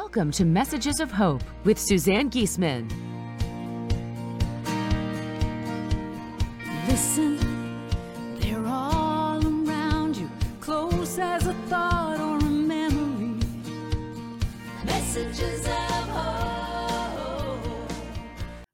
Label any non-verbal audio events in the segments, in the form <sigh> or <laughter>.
Welcome to Messages of Hope with Suzanne Giesemann. Listen, they're all around you, close as a thought or a memory. Messages of.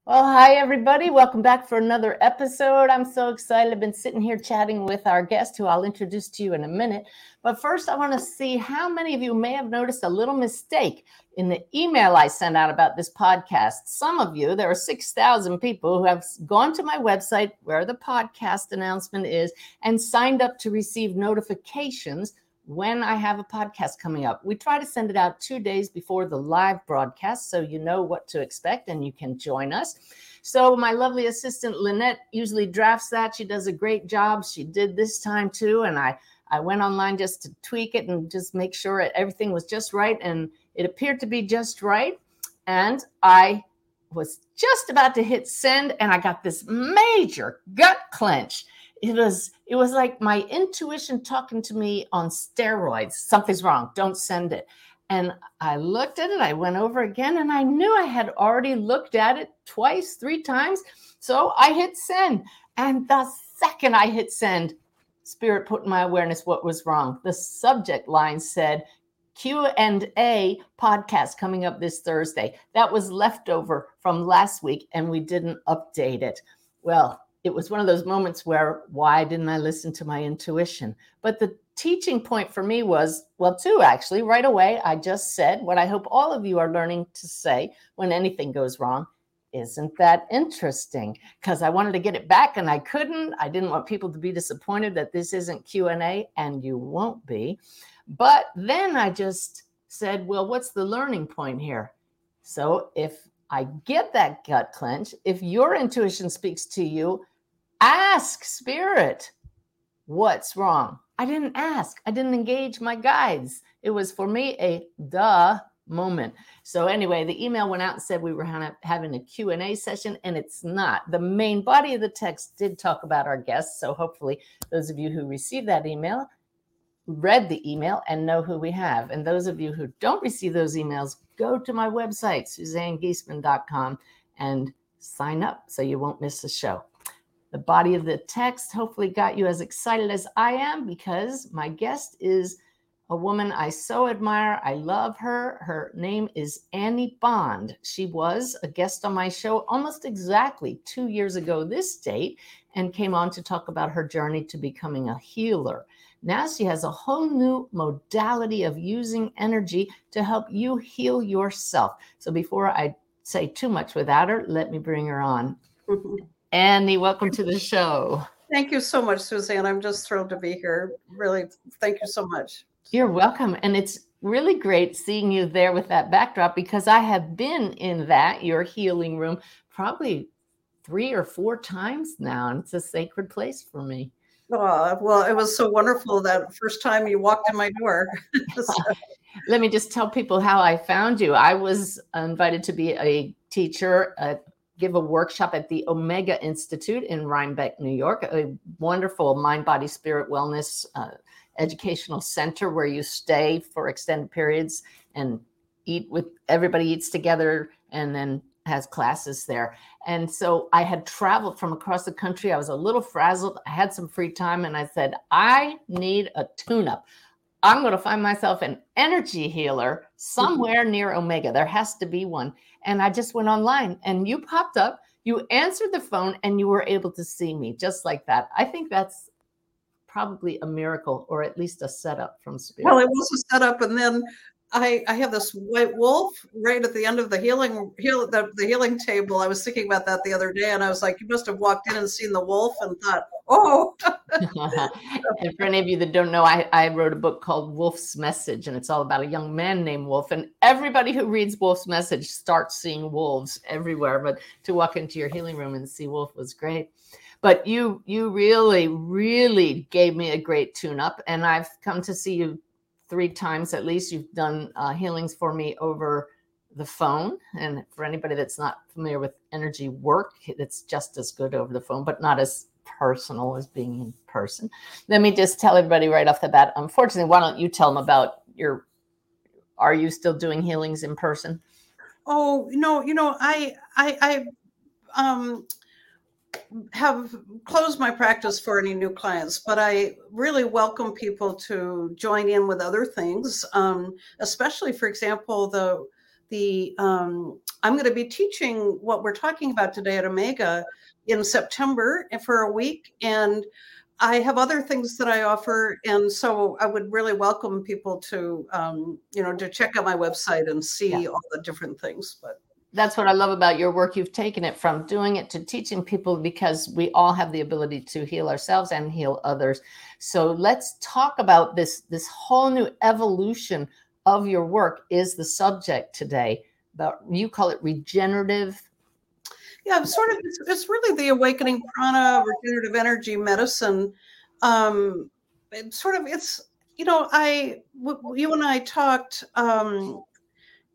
Well, hi, everybody. Welcome back for another episode. I'm so excited. I've been sitting here chatting with our guest, who I'll introduce to you in a minute. But first, I want to see how many of you may have noticed a little mistake in the email I sent out about this podcast. Some of you, there are 6,000 people who have gone to my website where the podcast announcement is and signed up to receive notifications when I have a podcast coming up. We try to send it out two days before the live broadcast so you know what to expect and you can join us. So, my lovely assistant Lynette usually drafts that. She does a great job. She did this time too. And I I went online just to tweak it and just make sure everything was just right. And it appeared to be just right. And I was just about to hit send and I got this major gut clench. It was it was like my intuition talking to me on steroids. Something's wrong. Don't send it. And I looked at it, I went over again, and I knew I had already looked at it twice, three times. So I hit send. And the second I hit send, spirit put in my awareness what was wrong the subject line said q and a podcast coming up this thursday that was leftover from last week and we didn't update it well it was one of those moments where why didn't i listen to my intuition? But the teaching point for me was well two actually right away i just said what i hope all of you are learning to say when anything goes wrong. Isn't that interesting? Because i wanted to get it back and i couldn't. I didn't want people to be disappointed that this isn't q&a and you won't be. But then i just said well what's the learning point here? So if i get that gut clench if your intuition speaks to you ask spirit what's wrong i didn't ask i didn't engage my guides it was for me a duh moment. So anyway, the email went out and said we were having a Q&A session and it's not. The main body of the text did talk about our guests, so hopefully those of you who received that email read the email and know who we have. And those of you who don't receive those emails, go to my website suzannegiesemann.com and sign up so you won't miss a show. The body of the text hopefully got you as excited as I am because my guest is a woman I so admire. I love her. Her name is Annie Bond. She was a guest on my show almost exactly two years ago, this date, and came on to talk about her journey to becoming a healer. Now she has a whole new modality of using energy to help you heal yourself. So before I say too much without her, let me bring her on. <laughs> Annie, welcome to the show. Thank you so much, Suzanne. I'm just thrilled to be here. Really, thank you so much. You're welcome. And it's really great seeing you there with that backdrop because I have been in that, your healing room, probably three or four times now. And it's a sacred place for me. Oh, well, it was so wonderful that first time you walked in my door. <laughs> so. Let me just tell people how I found you. I was invited to be a teacher, uh, give a workshop at the Omega Institute in Rhinebeck, New York, a wonderful mind, body, spirit wellness uh, educational center where you stay for extended periods and eat with everybody eats together and then has classes there. And so I had traveled from across the country. I was a little frazzled. I had some free time and I said, I need a tune up. I'm going to find myself an energy healer mm-hmm. somewhere near Omega. There has to be one. And I just went online and you popped up, you answered the phone, and you were able to see me just like that. I think that's probably a miracle or at least a setup from spirit. Well, it was a setup. And then I, I have this white wolf right at the end of the healing heal the, the healing table. I was thinking about that the other day, and I was like, you must have walked in and seen the wolf and thought, oh. and for any of you that don't know, I, I wrote a book called Wolf's Message, and it's all about a young man named Wolf. And everybody who reads Wolf's Message starts seeing wolves everywhere. But to walk into your healing room and see Wolf was great but you you really really gave me a great tune up and i've come to see you three times at least. You've done uh, healings for me over the phone. And for anybody that's not familiar with energy work, it's just as good over the phone, but not as personal as being in person. Let me just tell everybody right off the bat. Unfortunately, why don't you tell them about your? Are you still doing healings in person? Oh no, you know I I I um have closed my practice for any new clients, but I really welcome people to join in with other things, um, especially, for example, the the um, I'm going to be teaching what we're talking about today at Omega in September for a week, and I have other things that I offer, and so I would really welcome people to um, you know to check out my website and see yeah. all the different things, but that's what I love about your work. You've taken it from doing it to teaching people because we all have the ability to heal ourselves and heal others. So let's talk about this this whole new evolution of your work is the subject today. But you call it regenerative. Yeah, sort of. It's, it's really the awakening prana, regenerative energy medicine. Um, it sort of. It's you know, I you and I talked. Um,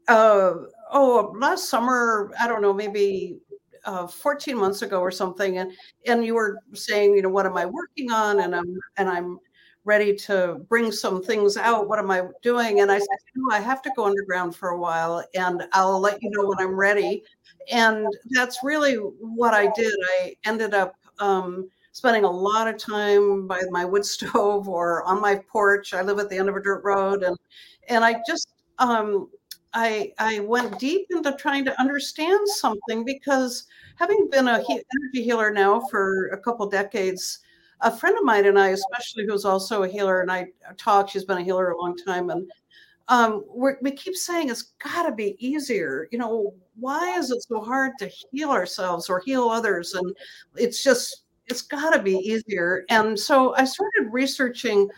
uh, oh last summer i don't know maybe uh, 14 months ago or something and and you were saying you know what am i working on? And i'm and i'm ready to bring some things out. What am i doing? And i said oh, i have to go underground for a while and i'll let you know when i'm ready. And that's really what i did. I ended up um, spending a lot of time by my wood <laughs> stove or on my porch. I live at the end of a dirt road and and i just um, I I went deep into trying to understand something because having been a he- energy healer now for a couple decades, a friend of mine and I, especially who's also a healer, and I talk. She's been a healer a long time, and um, we keep saying it's got to be easier. You know, why is it so hard to heal ourselves or heal others? And it's just it's got to be easier. And so I started researching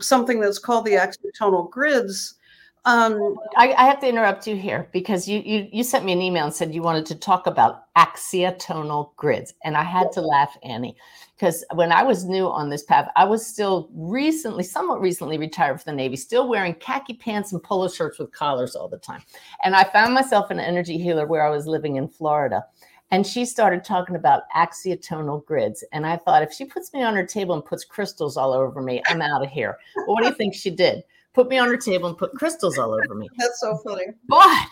something that's called the axiotonal grids um, I, I, have to interrupt you here because you, you you sent me an email and said you wanted to talk about axiotonal grids, and I had to laugh, Annie, because when I was new on this path, I was still recently, somewhat recently retired from the Navy, still wearing khaki pants and polo shirts with collars all the time, and I found myself an energy healer where I was living in Florida. And she started talking about axiotonal grids. And I thought, if she puts me on her table and puts crystals all over me, I'm out of here. Well, what do you think she did? Put me on her table and put crystals all over me. That's so funny. But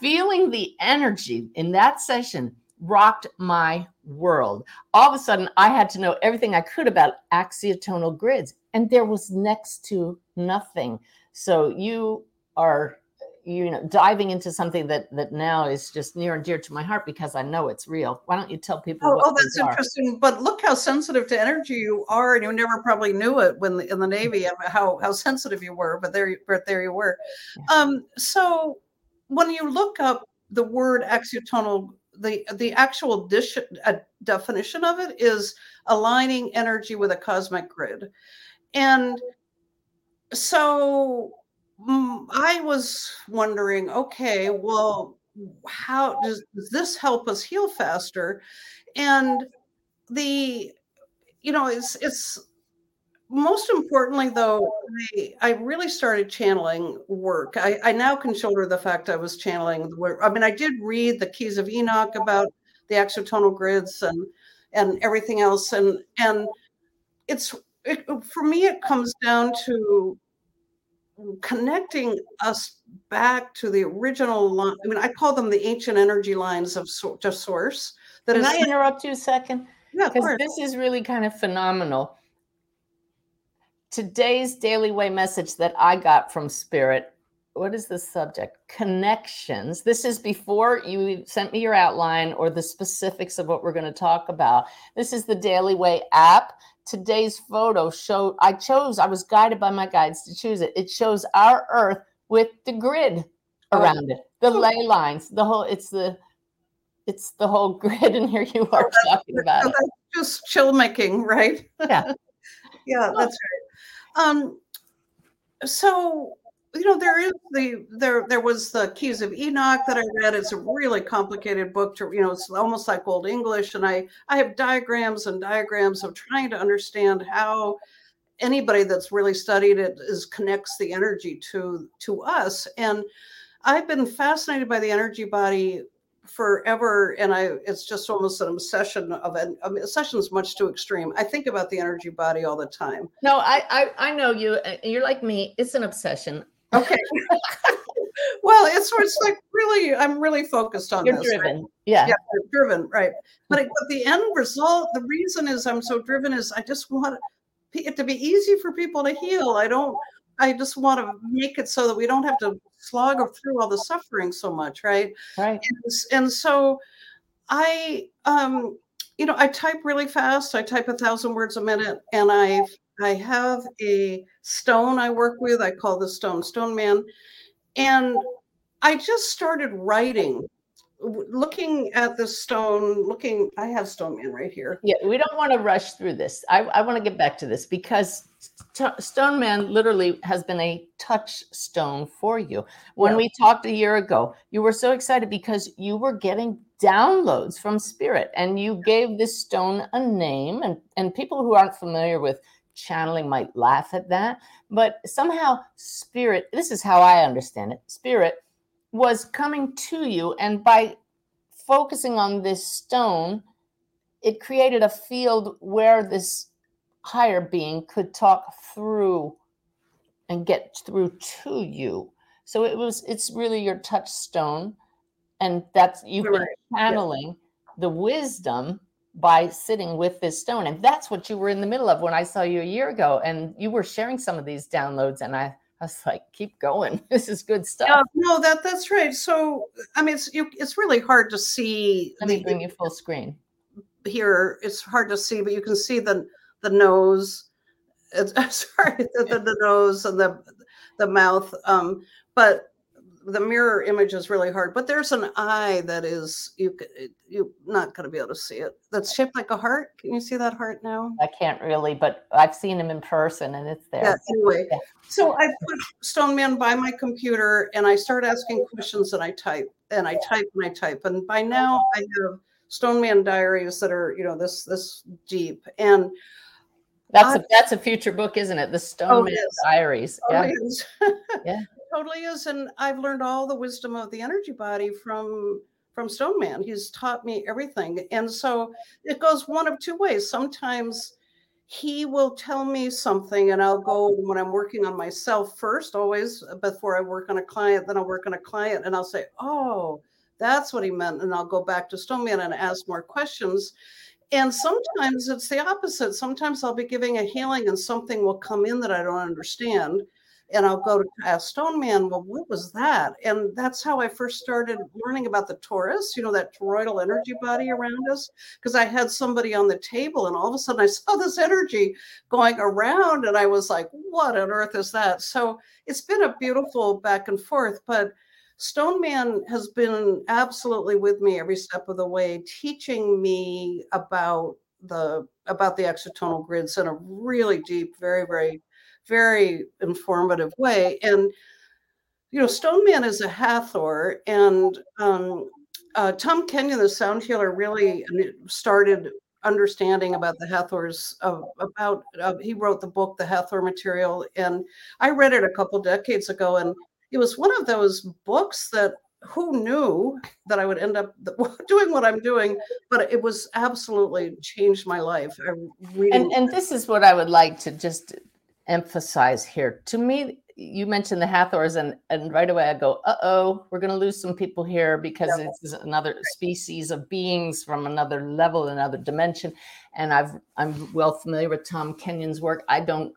feeling the energy in that session rocked my world. All of a sudden, I had to know everything I could about axiotonal grids, and there was next to nothing. So you are you know diving into something that that now is just near and dear to my heart because I know it's real. Why don't you tell people? Oh, oh that's interesting. But look how sensitive to energy you are, and you never probably knew it when in the Navy how how sensitive you were. But there, but there you were. Um, so when you look up the word axiotonal, the the actual dish, uh, definition of it is aligning energy with a cosmic grid, and so Mm, I was wondering, okay, well, how does, does this help us heal faster? And the, you know, it's it's most importantly though, I, I really started channeling work. I, I now can shoulder the fact I was channeling the work. I mean, I did read the Keys of Enoch about the axiotonal grids and and everything else, and and it's it, for me, it comes down to connecting us back to the original line. I mean, I call them the ancient energy lines of so- to source. That Can is, I interrupt you a second? yeah, of Because course. this is really kind of phenomenal. Today's Daily Way message that I got from Spirit. What is the subject? Connections. This is before you sent me your outline or the specifics of what we're going to talk about. This is the Daily Way app. Today's photo showed, I chose, I was guided by my guides to choose it. It shows our Earth with the grid Oh. around it, the ley lines, the whole, it's the, it's the whole grid. And here you are <laughs> talking about So it. that's just chill making, right? Yeah. <laughs> yeah, that's right. Um, so you know, there is the there there was the Keys of Enoch that I read. It's a really complicated book to you know, it's almost like old English, and I I have diagrams and diagrams of trying to understand how anybody that's really studied it is connects the energy to to us and i've been fascinated by the energy body forever and i it's just almost an obsession of an I mean, obsession's much too extreme i think about the energy body all the time No, I, I I know you. uh, You're like me. It's an obsession. Okay <laughs> well it's it's like really i'm really focused on You're this right? driven. Yeah. yeah I'm driven right but, it, but the end result the reason is i'm so driven is i just want it to be easy for people to heal i don't i just want to make it so that we don't have to slog through all the suffering so much right Right. and, and so i um you know i type really fast i type a thousand words a minute and i i have a stone i work with i call the stone stone man and i just started writing looking at the stone looking i have stone man right here Yeah. We don't want to rush through this. I, I want to get back to this because St- Stone Man literally has been a touchstone for you. When Yeah. we talked a year ago, you were so excited because you were getting downloads from Spirit and you gave this stone a name. And, and people who aren't familiar with channeling might laugh at that. But somehow, Spirit, this is how I understand it Spirit was coming to you. And by focusing on this stone, it created a field where this higher being could talk through and get through to you. So it was it's really your touchstone and that's you've been Right, yeah. channeling the wisdom by sitting with this stone and that's what you were in the middle of when I saw you a year ago and you were sharing some of these downloads and I, I was like keep going <laughs> this is good stuff. Yeah, no, that that's right. So, I mean, it's you, it's really hard to see Let me bring you full screen. here. It's hard to see, but you can see the the nose. It's <laughs> sorry, the, the, the nose and the the mouth. Um, but the mirror image is really hard. But there's an eye that is you you're not going to be able to see it. That's shaped like a heart. Can you see that heart now? I can't really, but I've seen him in person and it's there. Yeah. Anyway, Yeah. so I put Stone Man by my computer and I start asking questions and I type and I type and I type and by now I have Stone Man diaries that are you know this this deep and That's a that's a future book, isn't it? The oh, Stone Oh, Man it is. Diaries. Oh, yeah. totally. <laughs> Yeah. Totally is and I've learned all the wisdom of the energy body from from Stone Man. He's taught me everything and so it goes one of two ways. Sometimes he will tell me something and I'll go when I'm working on myself first, always uh, before I work on a client, then I'll work on a client and I'll say, Oh, that's what he meant. And I'll go back to Stone Man and ask more questions. And sometimes it's the opposite. Sometimes I'll be giving a healing and something will come in that I don't understand. And I'll go to Stone Man, well, what was that? And that's how I first started learning about the torus, you know, that toroidal energy body around us. Because I had somebody on the table and all of a sudden I <laughs> saw this energy going around and I was like, what on earth is that? So it's been a beautiful back and forth. But Stone Man has been absolutely with me every step of the way, teaching me about the about the axiotonal grids in a really deep, very, very, very informative way. And you know, Stone Man is a Hathor, and um, uh, Tom Kenyon, the sound healer, really started understanding about the Hathors about uh, he wrote the book the Hathor material and I read it a couple decades ago and it was one of those books that who knew that I would end up <laughs> doing what I'm doing? But it was absolutely changed my life. And, and this is what I would like to just emphasize here. To me, you mentioned the Hathors, and and right away I go, uh oh, we're going to lose some people here because yep. it's another species of beings from another level, another dimension. And I've I'm well familiar with Tom Kenyon's work. I don't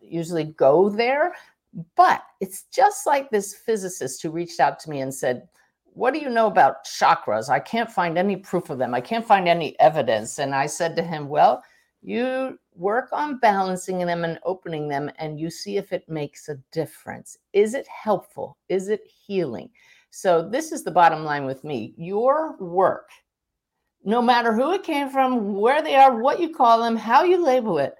usually go there, but it's just like this physicist who reached out to me and said, What do you know about chakras? I can't find any proof of them. I can't find any evidence. And I said to him, Well, you work on balancing them and opening them, and you see if it makes a difference. Is it helpful? Is it healing? So, this is the bottom line with me. Your work, no matter who it came from, where they are, what you call them, how you label it,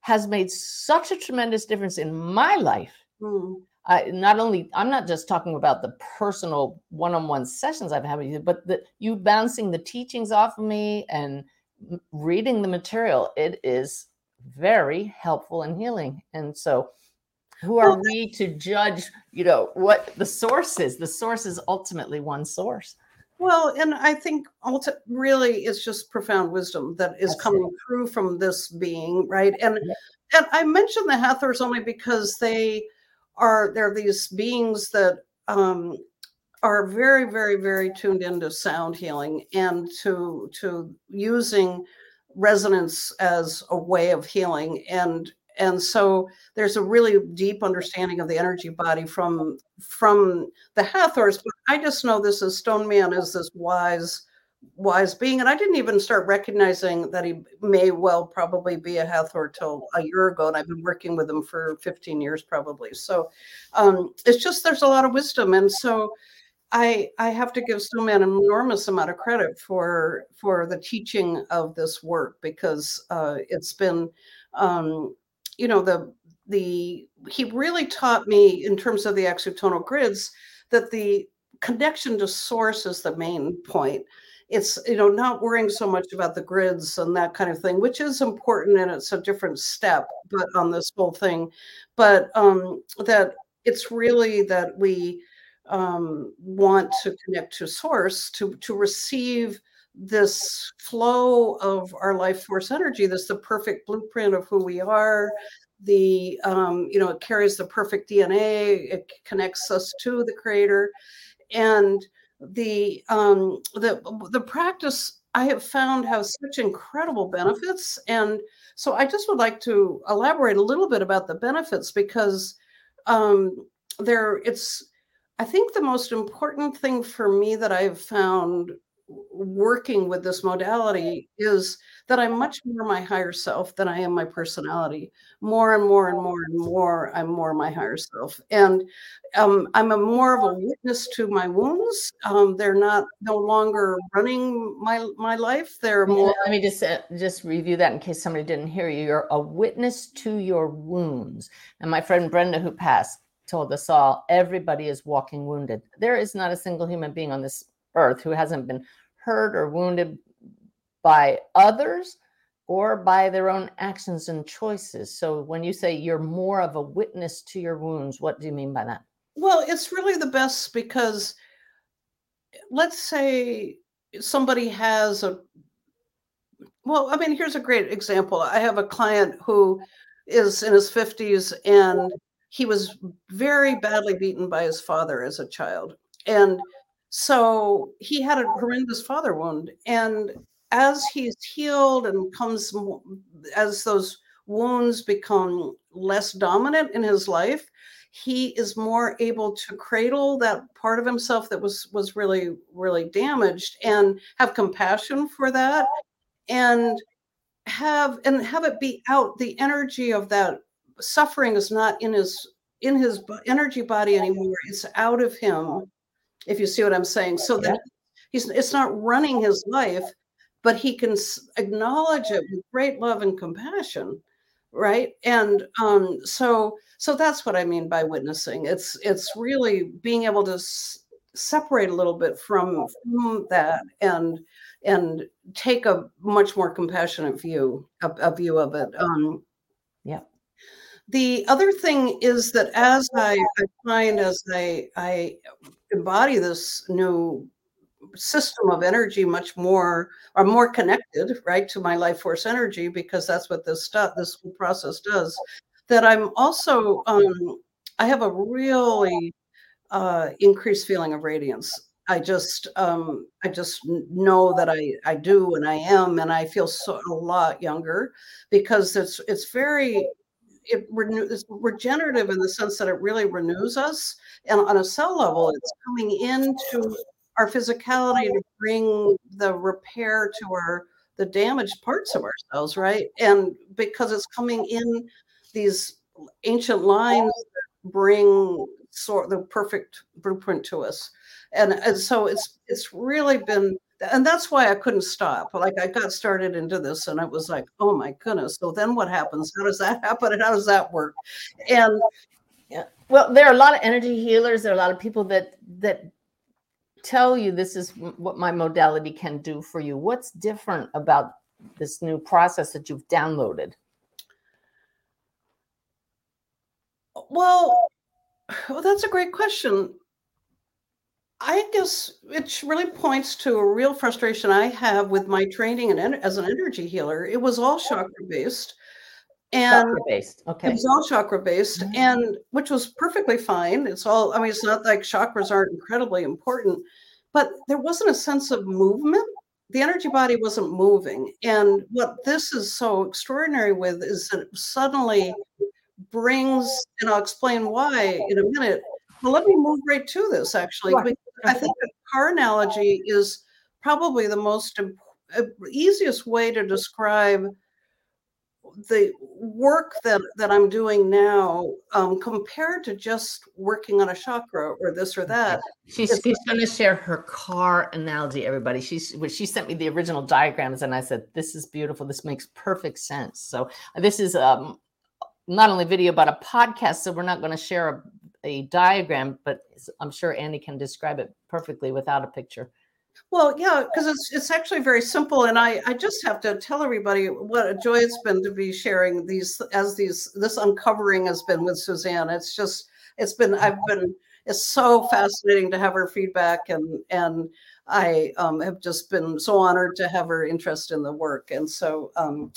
has made such a tremendous difference in my life Mm. I not only I'm not just talking about the personal one-on-one sessions I've had with you, but the you bouncing the teachings off of me and reading the material. It is very helpful and healing. And so, who are we to judge? You know what the source is. The source is ultimately one source. Well, and I think ulti- really it's just profound wisdom that is That's coming it. through from this being, right? And yeah. and I mentioned the Hathors only because they are they're these beings that um, are very, very, very tuned into sound healing and to to using resonance as a way of healing and and so there's a really deep understanding of the energy body from from the hathors but i just know this as stone man is this wise wise being. And I didn't even start recognizing that he may well probably be a Hathor till a year ago. And I've been working with him for 15 years probably. So um, it's just there's a lot of wisdom. And so I I have to give Stone Man an enormous amount of credit for for the teaching of this work because uh, it's been um, you know the the he really taught me in terms of the axiotonal grids that the connection to source is the main point. It's you know not worrying so much about the grids and that kind of thing which is important and it's a different step but on this whole thing. But um that it's really that we um want to connect to source to to receive this flow of our life force energy that's the perfect blueprint of who we are the um you know it carries the perfect dna it connects us to the creator. And the um, the the practice I have found has such incredible benefits, and so I just would like to elaborate a little bit about the benefits because um, there it's I think the most important thing for me that I've found working with this modality is that I'm much more my higher self than I am my personality. More and more and more and more, I'm more my higher self. And um, I'm a more of a witness to my wounds. Um, they're not no longer running my my life. They're more. Let me just uh, just review that in case somebody didn't hear you. You're a witness to your wounds. And my friend Brenda, who passed, told us all everybody is walking wounded. There is not a single human being on this earth who hasn't been hurt or wounded by others or by their own actions and choices. So when you say you're more of a witness to your wounds, what do you mean by that? Well, it's really the best because let's say somebody has a well, I mean, here's a great example. I have a client who is in his 50s and he was very badly beaten by his father as a child. And so he had a horrendous father wound. And as he's healed and comes as those wounds become less dominant in his life he is more able to cradle that part of himself that was was really really damaged and have compassion for that and have and have it be out the energy of that suffering is not in his in his energy body anymore. It's out of him if you see what i'm saying. So that he's it's not running his life but he can acknowledge it with great love and compassion right? And um, so so that's what i mean by witnessing. It's it's really being able to s- separate a little bit from, from that and and take a much more compassionate view a, a view of it. Um, the other thing is that as I, I find as I, I embody this new system of energy much more or more connected right to my life force energy because that's what this stuff this whole process does that i'm also um i have a really uh increased feeling of radiance. I just um i just know that i i do and i am and i feel so a lot younger because it's it's very it renew, it's regenerative in the sense that it really renews us and on a cell level it's coming into our physicality to bring the repair to our the damaged parts of ourselves right? And because it's coming in these ancient lines that bring sort the perfect blueprint to us. And and so it's it's really been and that's why I couldn't stop. Like I got started into this and it was like, oh my goodness. So then what happens? How does that <laughs> happen? And how does that work? And yeah. Well, there are a lot of energy healers. There are a lot of people that that tell you this is what my modality can do for you. What's different about this new process that you've downloaded? Well, <sighs> well, that's a great question. I guess it really points to a real frustration I have with my training and as an energy healer. It was all chakra based, and chakra based. Okay, it was all chakra based, mm-hmm. and which was perfectly fine. It's all. I mean, it's not like chakras aren't incredibly important, but there wasn't a sense of movement. The energy body wasn't moving, and what this is so extraordinary with is that it suddenly brings, and I'll explain why in a minute well, let me move right to this actually. Right. I think the car analogy is probably the most uh, easiest way to describe the work that that I'm doing now um, compared to just working on a chakra or this or that. She's, she's going to share her car analogy. Everybody, she's she sent me the original diagrams, and I said, "This is beautiful. This makes perfect sense." So this is um, not only video but a podcast. So we're not going to share a a diagram, but I'm sure Annie can describe it perfectly without a picture. Well, yeah, because it's it's actually very simple, and I I just have to tell everybody what a joy it's been to be sharing these as these this uncovering has been with Suzanne. It's just it's been I've been it's so fascinating to have her feedback and and I um, have just been so honored to have her interest in the work, and so. Um,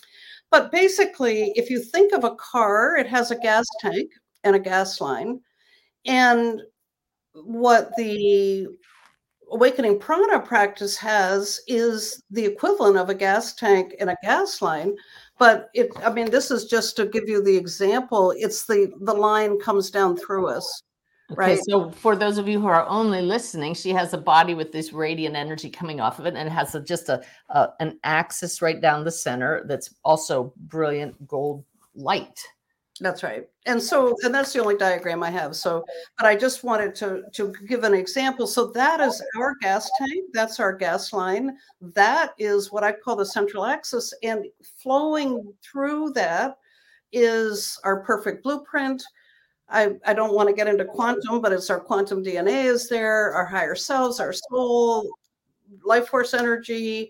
but basically, if you think of a car, it has a gas tank and a gas line. And what the awakening prana practice has is the equivalent of a gas tank and a gas line. But it i mean this is just to give you the example it's the the line comes down through us okay, right? so for those of you who are only listening she has a body with this radiant energy coming off of it and it has a, just a, a an axis right down the center that's also brilliant gold light that's right. And so, and that's the only diagram I have. So, but I just wanted to, to give an example. So that is our gas tank. That's our gas line. That is what I call the central axis. And flowing through that is our perfect blueprint. I, I don't want to get into quantum, but it's our quantum DNA is there, our higher selves, our soul, life force energy,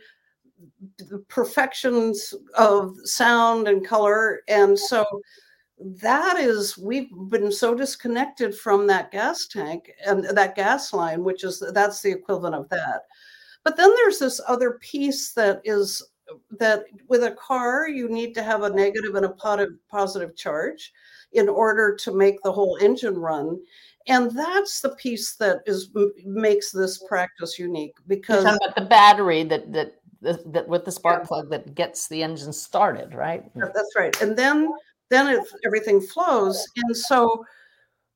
the perfections of sound and color. And so that is we've been so disconnected from that gas tank and that gas line which is that's the equivalent of that. But then there's this other piece that is that with a car you need to have a negative and a positive charge in order to make the whole engine run. And that's the piece that is makes this practice unique because the battery that that that with the spark yeah. plug that gets the engine started right? That's right. And then then it, everything flows. And so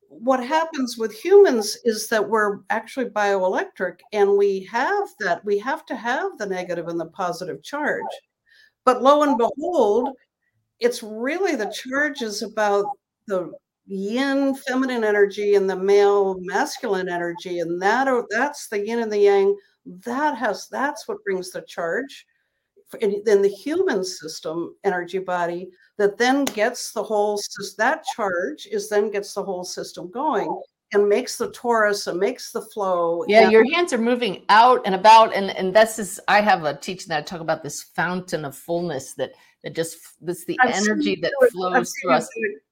what happens with humans is that we're actually bioelectric and we have that, we have to have the negative and the positive charge. But lo and behold, it's really the charge is about the yin feminine energy and the male masculine energy and that that's the yin and the yang that has that's what brings the charge in, the human system energy body that then gets the whole that charge is then gets the whole system going and makes the torus and makes the flow yeah and- your hands are moving out and about and and this is i have a teaching that i talk about this fountain of fullness that that just this the I've energy that flows through us.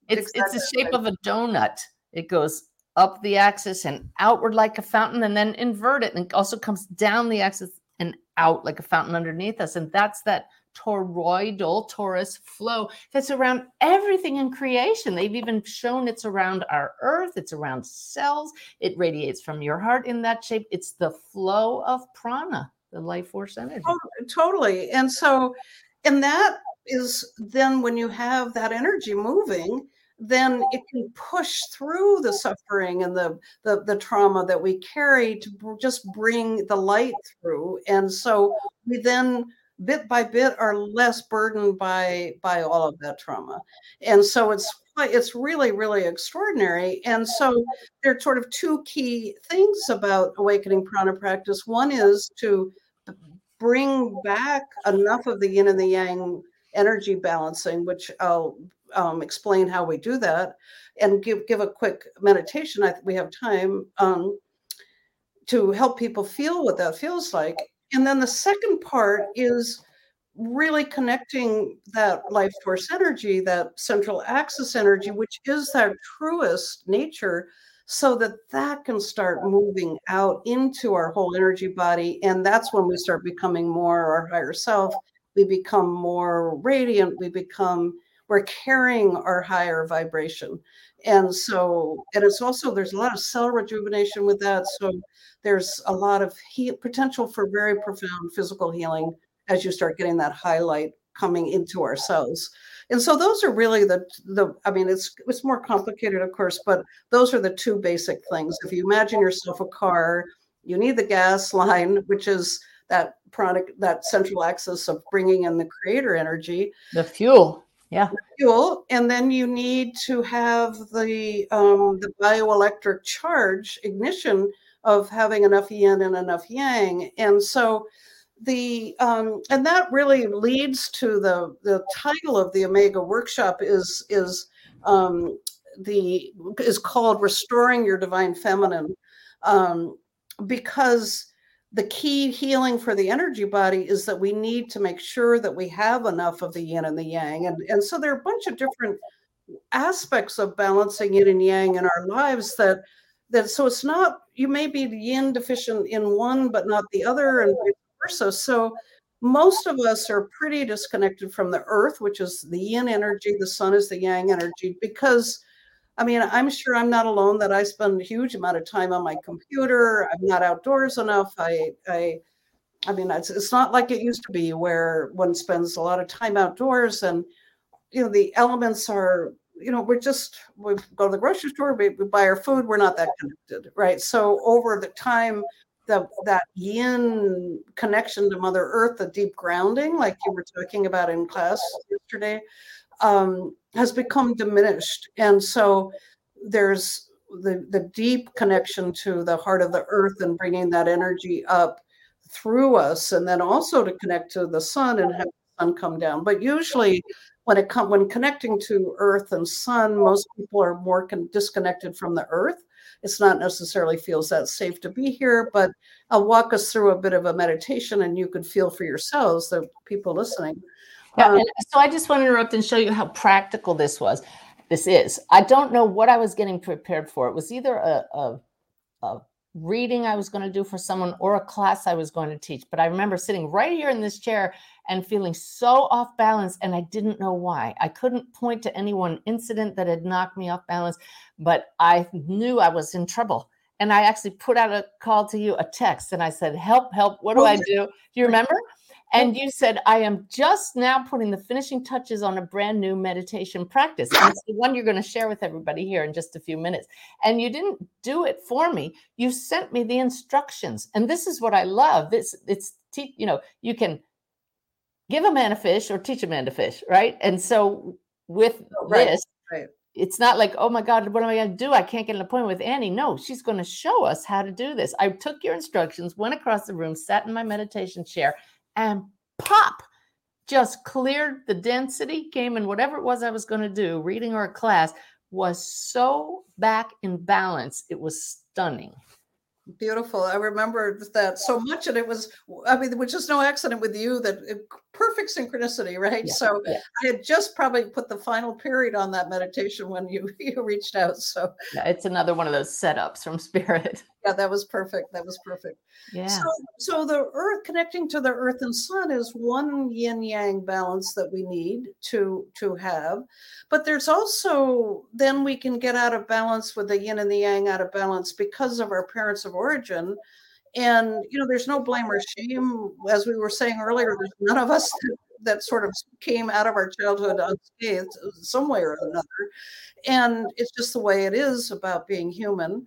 it's it's the shape of a donut. It goes up the axis and outward like a fountain, and then invert it, and it also comes down the axis out like a fountain underneath us. And that's that toroidal torus flow that's around everything in creation. They've even shown it's around our earth, it's around cells, it radiates from your heart in that shape. It's the flow of prana, the life force energy. Oh, totally. And so, and that is then when you have that energy moving, then it can push through the suffering and the, the the trauma that we carry to just bring the light through. And so we then bit by bit are less burdened by by all of that trauma. And so it's it's really really extraordinary. And so there are sort of two key things about awakening prana practice. One is to bring back enough of the yin and the yang energy balancing which i'll um, explain how we do that and give give a quick meditation i think we have time um, to help people feel what that feels like and then the second part is really connecting that life force energy, that central axis energy, which is our truest nature, so that that can start moving out into our whole energy body. And that's when we start becoming more our higher self. We become more radiant. We become, we're carrying our higher vibration. And so, and it's also, there's a lot of cell rejuvenation with that. So, there's a lot of he- potential for very profound physical healing as you start getting that highlight coming into our cells. And so those are really the the I mean it's it's more complicated of course, but those are the two basic things. If you imagine yourself a car, you need the gas line which is that product that central axis of bringing in the creator energy, the fuel. Yeah. Fuel, and then you need to have the um, the bioelectric charge ignition of having enough yin and enough yang. And so the um, and that really leads to the the title of the Omega workshop is is um, the is called restoring your divine feminine um, because the key healing for the energy body is that we need to make sure that we have enough of the yin and the yang and and so there are a bunch of different aspects of balancing yin and yang in our lives that that so it's not you may be yin deficient in one but not the other and vice versa. So most of us are pretty disconnected from the earth, which is the yin energy, the sun is the yang energy, because I mean, I'm sure I'm not alone that I spend a huge amount of time on my computer. I'm not outdoors enough. I, I, I mean, it's, it's not like it used to be where one spends a lot of time outdoors and, you know, the elements are, you know, we're just, we go to the grocery store, we, we buy our food, we're not that connected, right? So over the time, the that yin connection to mother earth the deep grounding like you were talking about in class yesterday um, has become diminished and so there's the the deep connection to the heart of the earth and bringing that energy up through us and then also to connect to the sun and have the sun come down but usually when it come when connecting to earth and sun most people are more con- disconnected from the earth it's not necessarily feels that safe to be here, but I'll walk us through a bit of a meditation and you could feel for yourselves, the people listening. Yeah, um, so I just want to interrupt and show you how practical this was. This is. I don't know what I was getting prepared for. It was either a, a, a reading I was going to do for someone or a class I was going to teach. But I remember sitting right here in this chair and feeling so off balance, and I didn't know why. I couldn't point to any one incident that had knocked me off balance, but I knew I was in trouble. And I actually put out a call to you, a text, and I said, Help, help, what do I do? Do you remember? And you said, I am just now putting the finishing touches on a brand new meditation practice. And it's the one you're going to share with everybody here in just a few minutes. And you didn't do it for me. You sent me the instructions. And this is what I love. This it's you know, you can give a man a fish or teach a man to fish, right? And so with oh, right, this, right. it's not like, oh my God, what am I going to do? I can't get an appointment with Annie. No, she's going to show us how to do this. I took your instructions, went across the room, sat in my meditation chair, and pop, just cleared the density, came in whatever it was I was going to do, reading or a class, was so back in balance. It was stunning. Beautiful. I remember that so much, and it was, I mean, which is no accident with you that it, perfect synchronicity, right? Yeah, so yeah. I had just probably put the final period on that meditation when you <laughs> you reached out. So Yeah, it's another one of those setups from spirit. <laughs> yeah, that was perfect. That was perfect. Yeah. So, so the earth connecting to the earth and sun is one yin yang balance that we need to to have. But there's also then we can get out of balance with the yin and the yang out of balance because of our parents of origin. And you know, there's no blame or shame. As we were saying earlier, there's none of us that, that sort of came out of our childhood unscathed some way or another. And it's just the way it is about being human.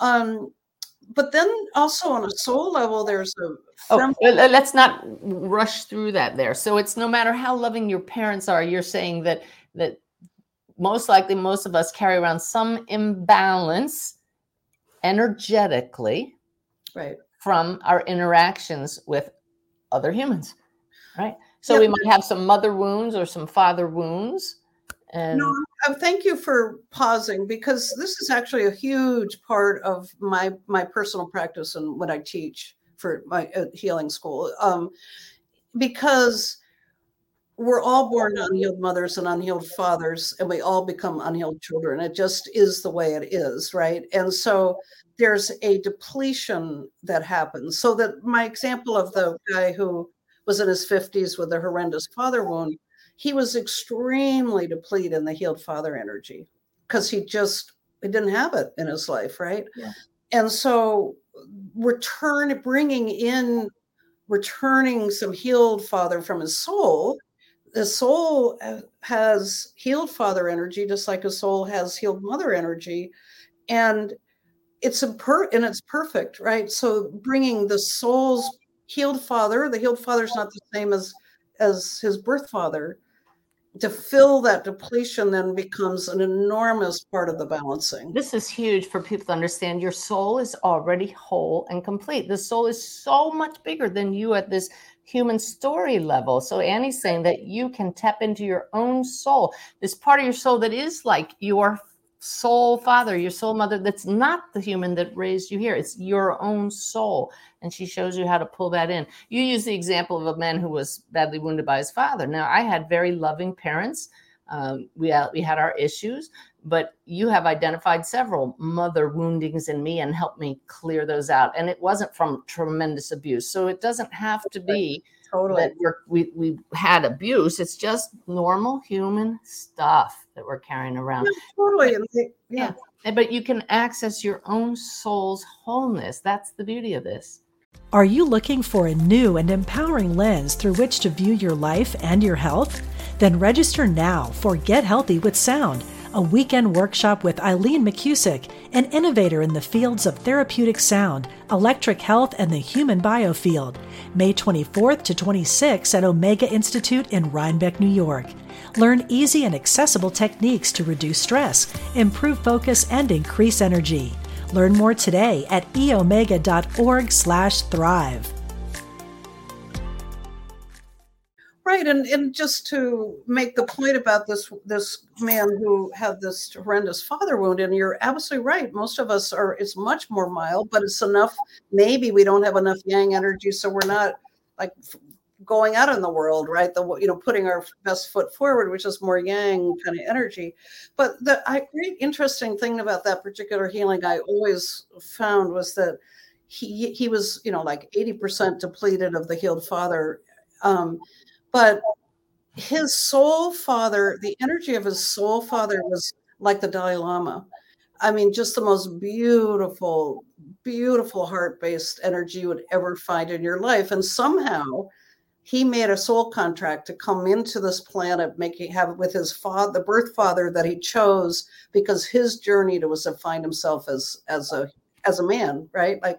Um, but then also on a soul level, there's a Oh, let's not rush through that there. So it's no matter how loving your parents are, you're saying that that most likely most of us carry around some imbalance energetically right. from our interactions with other humans, right? So we might have some mother wounds or some father wounds, and No, thank you for pausing because this is actually a huge part of my my personal practice and what I teach for my uh, healing school. Um, because we're all born unhealed mothers and unhealed fathers, and we all become unhealed children. It just is the way it is, right? And so there's a depletion that happens. So that my example of the guy who was in his 50s with a horrendous father wound, he was extremely depleted in the healed father energy because he just he didn't have it in his life, right? Yeah. And so return bringing in returning some healed father from his soul the soul uh, has healed father energy just like a soul has healed mother energy and it's a per and it's perfect right so bringing the soul's healed father the healed father is not the same as as his birth father to fill that depletion then becomes an enormous part of the balancing This is huge for people to understand. Your soul is already whole and complete. The soul is so much bigger than you at this human story level. So Annie's saying that you can tap into your own soul, this part of your soul that is like your soul father, your soul mother, that's not the human that raised you here. It's your own soul. And she shows you how to pull that in. You use the example of a man who was badly wounded by his father. Now, I had very loving parents. Um, we, had, we had our issues, but you have identified several mother woundings in me and helped me clear those out. And it wasn't from tremendous abuse. So it doesn't have to be totally that we're, we, we had abuse. It's just normal human stuff that we're carrying around. Yeah, totally and they- yeah But you can access your own soul's wholeness. That's the beauty of this. Are you looking for a new and empowering lens through which to view your life and your health? Then register now for Get Healthy with Sound, a weekend workshop with Eileen McCusick, an innovator in the fields of therapeutic sound, electric health, and the human biofield. May 24th to 26th at Omega Institute in Rhinebeck, New York. Learn easy and accessible techniques to reduce stress, improve focus, and increase energy. Learn more today at eomega.org/thrive. Right, and and just to make the point about this this man who had this horrendous father wound, and you're absolutely right. Most of us are. It's much more mild, but it's enough. Maybe we don't have enough yang energy, so we're not like going out in the world, right? The you know putting our best foot forward, which is more yang kind of energy. But the I, great interesting thing about that particular healing I always found was that he he was you know like eighty percent depleted of the healed father. Um, but his soul father, the energy of his soul father was like the Dalai Lama. I mean, just the most beautiful, beautiful heart based energy you would ever find in your life. And somehow he made a soul contract to come into this planet, making have with his father, the birth father that he chose, because his journey to was to find himself as as a as a man, right? Like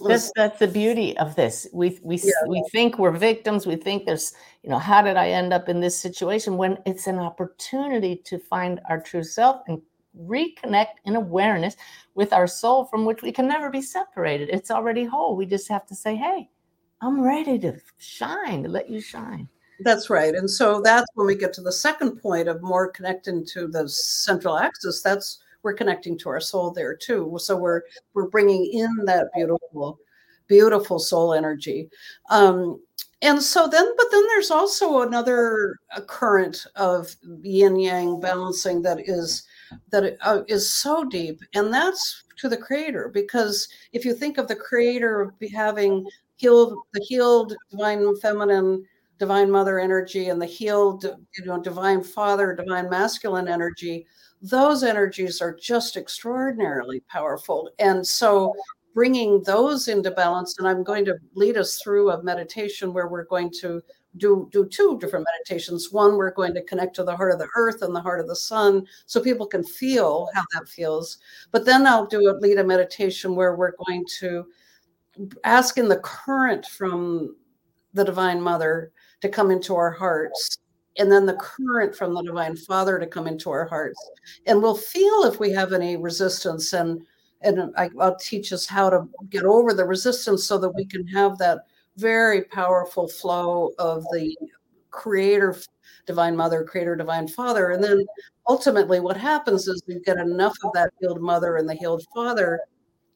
That's that's the beauty of this. We we Yeah. we think we're victims. We think there's you know how did I end up in this situation? When it's an opportunity to find our true self and reconnect in awareness with our soul from which we can never be separated. It's already whole. We just have to say, "Hey, I'm ready to shine. To let you shine." That's right. And so that's when we get to the second point of more connecting to the central axis. That's we're connecting to our soul there too. So we're we're bringing in that beautiful, beautiful soul energy. Um, and so then, but then there's also another current of yin yang balancing that is that uh, is so deep, and that's to the creator. Because if you think of the creator having healed the healed divine feminine divine mother energy and the healed you know divine father divine masculine energy those energies are just extraordinarily powerful. And so bringing those into balance and i'm going to lead us through a meditation where we're going to do do two different meditations. One we're going to connect to the heart of the earth and the heart of the sun so people can feel how that feels. But then i'll do a lead a meditation where we're going to ask in the current from the divine mother to come into our hearts and then the current from the divine father to come into our hearts. And we'll feel if we have any resistance and and I, will teach us how to get over the resistance so that we can have that very powerful flow of the creator divine mother creator divine father. And then ultimately what happens is we get enough of that healed mother and the healed father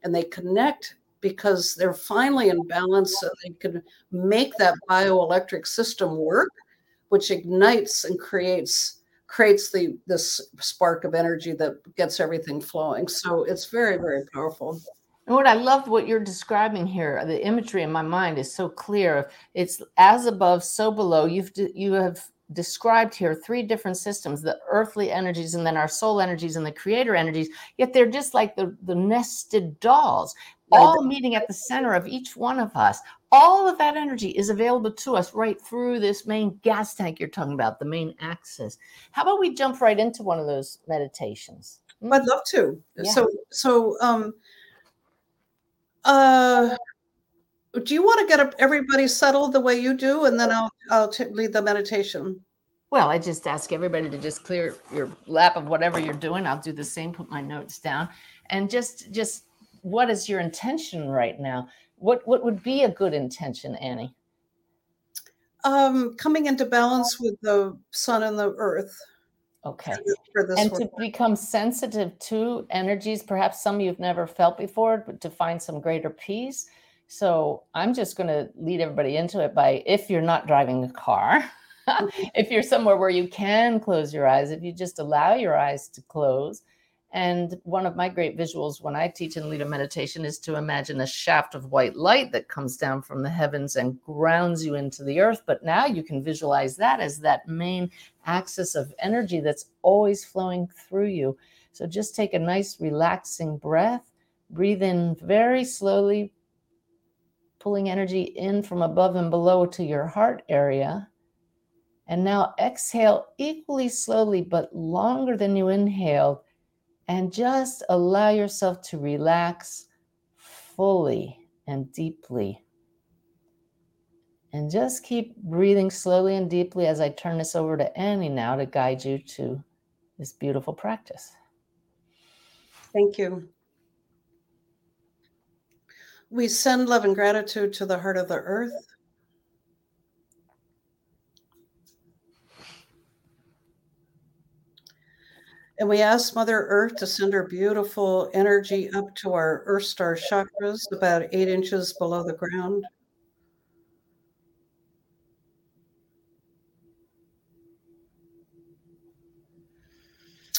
and they connect because they're finally in balance so they can make that bioelectric system work which ignites and creates creates the this spark of energy that gets everything flowing so it's very very powerful and what I love what you're describing here, the imagery in my mind is so clear. It's as above, so below. You've you have described here three different systems: the earthly energies, and then our soul energies, and the creator energies. Yet they're just like the the nested dolls all meeting at the center of each one of us. All of that energy is available to us right through this main gas tank you're talking about, the main axis. How about we jump right into one of those meditations? Hmm? I'd love to. Yeah. So, so, um, uh, do you want to get everybody settled the way you do, and then I'll I'll t- lead the meditation. Well, I just ask everybody to just clear your lap of whatever you're doing. I'll do the same. Put my notes down, and just just what is your intention right now? What what would be a good intention, Annie? Um, coming into balance with the sun and the earth. Okay. and to become sensitive to energies, perhaps some you've never felt before, but to find some greater peace. So I'm just going to lead everybody into it by if you're not driving a car, <laughs> if you're somewhere where you can close your eyes, if you just allow your eyes to close and one of my great visuals when I teach and lead a meditation is to imagine a shaft of white light that comes down from the heavens and grounds you into the earth. But now you can visualize that as that main axis of energy that's always flowing through you. So just take a nice, relaxing breath. Breathe in very slowly, pulling energy in from above and below to your heart area. And now exhale equally slowly, but longer than you inhaled and just allow yourself to relax fully and deeply. And just keep breathing slowly and deeply as I turn this over to Annie now to guide you to this beautiful practice. Thank you. We send love and gratitude to the heart of the earth And we ask Mother Earth to send her beautiful energy up to our Earth Star chakras, about eight inches below the ground.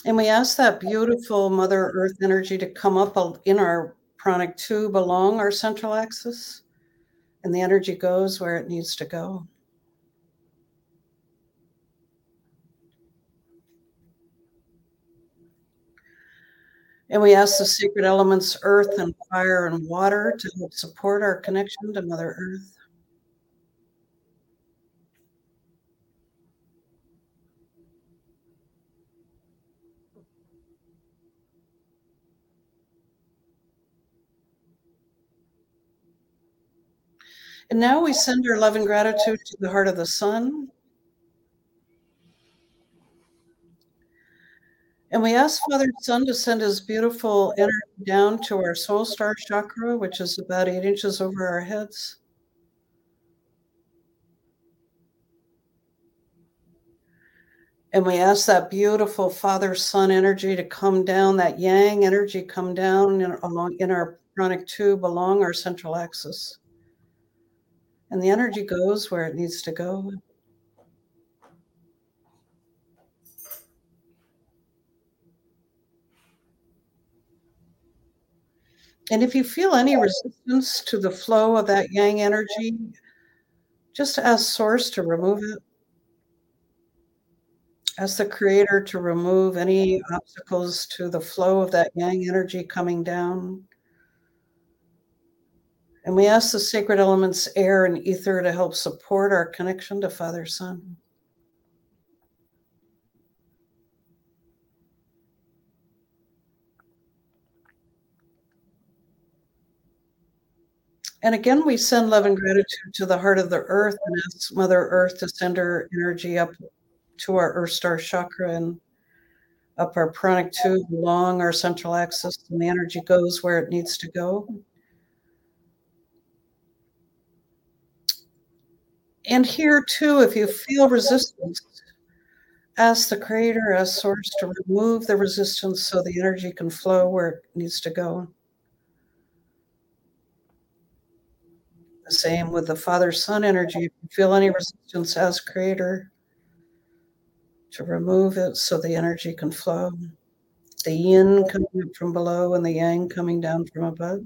And we ask that beautiful Mother Earth energy to come up in our pranic tube along our central axis, and the energy goes where it needs to go. And we ask the sacred elements, earth and fire and water, to help support our connection to Mother Earth. And now we send our love and gratitude to the heart of the sun, And we ask Father Sun to send his beautiful energy down to our soul star chakra, which is about eight inches over our heads. And we ask that beautiful Father Sun energy to come down, that Yang energy come down in, along in our pranic tube along our central axis. And the energy goes where it needs to go. And if you feel any resistance to the flow of that yang energy, just ask Source to remove it. Ask the Creator to remove any obstacles to the flow of that yang energy coming down. And we ask the sacred elements, air and ether, to help support our connection to Father Sun. And again, we send love and gratitude to the heart of the earth and ask Mother Earth to send her energy up to our Earth Star chakra and up our pranic tube along our central axis, and the energy goes where it needs to go. And here too, if you feel resistance, ask the Creator, ask Source to remove the resistance so the energy can flow where it needs to go. The same with the Father Sun energy. If you feel any resistance, ask Creator to remove it so the energy can flow. The yin coming up from below and the yang coming down from above.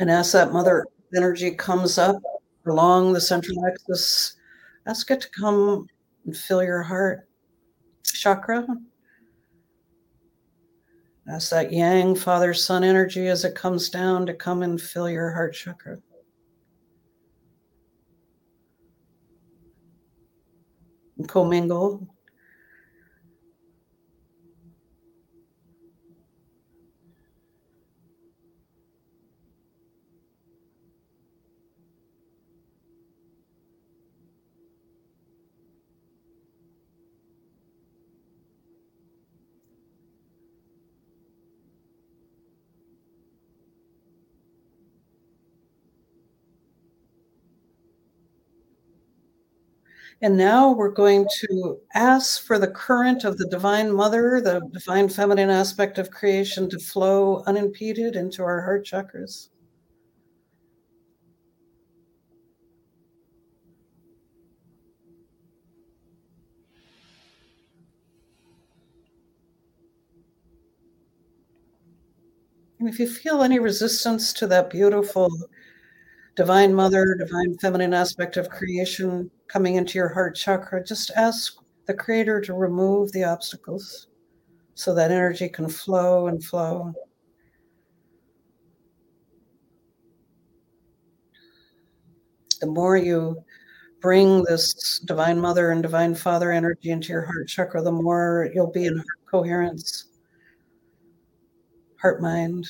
And as that mother energy comes up along the central axis, ask it to come and fill your heart chakra. Ask that yang father sun energy as it comes down to come and fill your heart chakra. And commingle And now we're going to ask for the current of the Divine Mother, the Divine Feminine aspect of creation, to flow unimpeded into our heart chakras. And if you feel any resistance to that beautiful divine mother, divine feminine aspect of creation coming into your heart chakra, just ask the creator to remove the obstacles so that energy can flow and flow. The more you bring this divine mother and divine father energy into your heart chakra, the more you'll be in coherence, heart mind.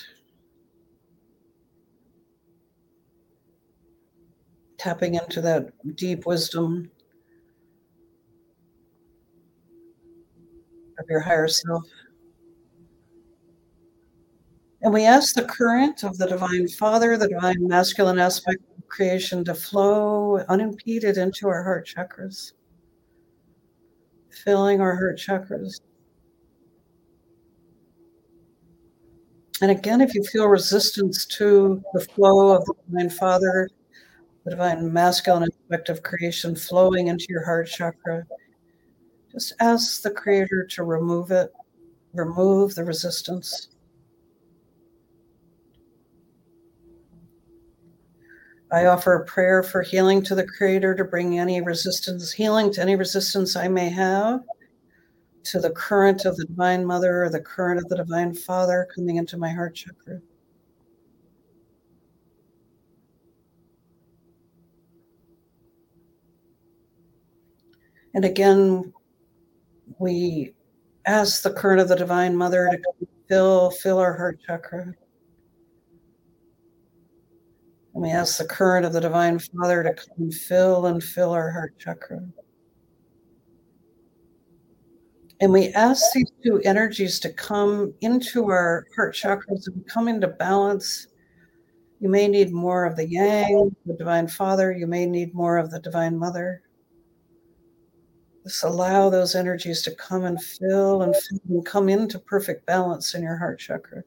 Tapping into that deep wisdom of your higher self. And we ask the current of the Divine Father, the Divine Masculine aspect of creation, to flow unimpeded into our heart chakras, filling our heart chakras. And again, if you feel resistance to the flow of the Divine Father, the divine masculine aspect of creation flowing into your heart chakra. Just ask the Creator to remove it, remove the resistance. I offer a prayer for healing to the Creator to bring any resistance, healing to any resistance I may have to the current of the Divine Mother or the current of the Divine Father coming into my heart chakra. And again, we ask the current of the Divine Mother to fill, fill our heart chakra. And we ask the current of the Divine Father to come fill and fill our heart chakra. And we ask these two energies to come into our heart chakras and come into balance. You may need more of the yang, the divine father. You may need more of the divine mother. Just allow those energies to come and fill and fill and come into perfect balance in your heart chakra.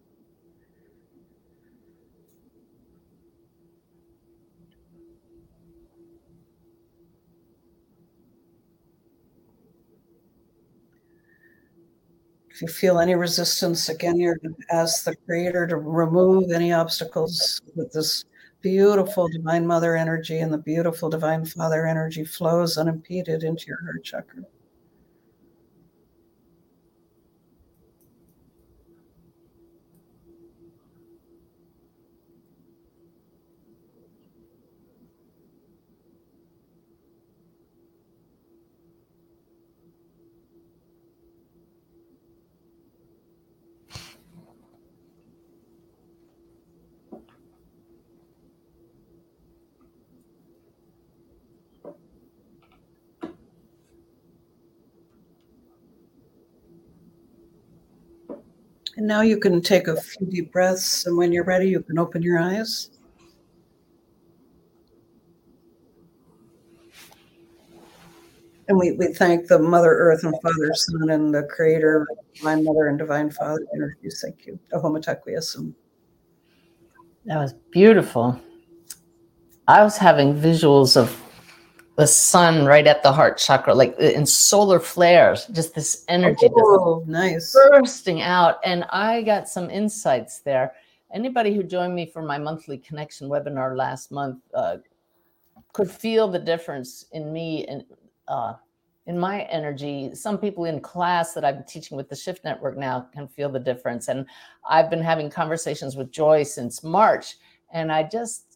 If you feel any resistance, again, you're going to ask the Creator to remove any obstacles with this beautiful Divine Mother energy and the beautiful Divine Father energy flows unimpeded into your heart chakra. And now you can take a few deep breaths, and when you're ready, you can open your eyes. And we, we thank the Mother Earth and Father Sun and the Creator, Divine Mother and Divine Father energies. Thank you. Ahomatakwiasum. That was beautiful. I was having visuals of the sun right at the heart chakra, like in solar flares, just this energy Oh, nice. bursting out. And I got some insights there. Anybody who joined me for my monthly connection webinar last month uh, could feel the difference in me and uh, in my energy. Some people in class that I'm teaching with the Shift Network now can feel the difference. And I've been having conversations with Joy since March. And I just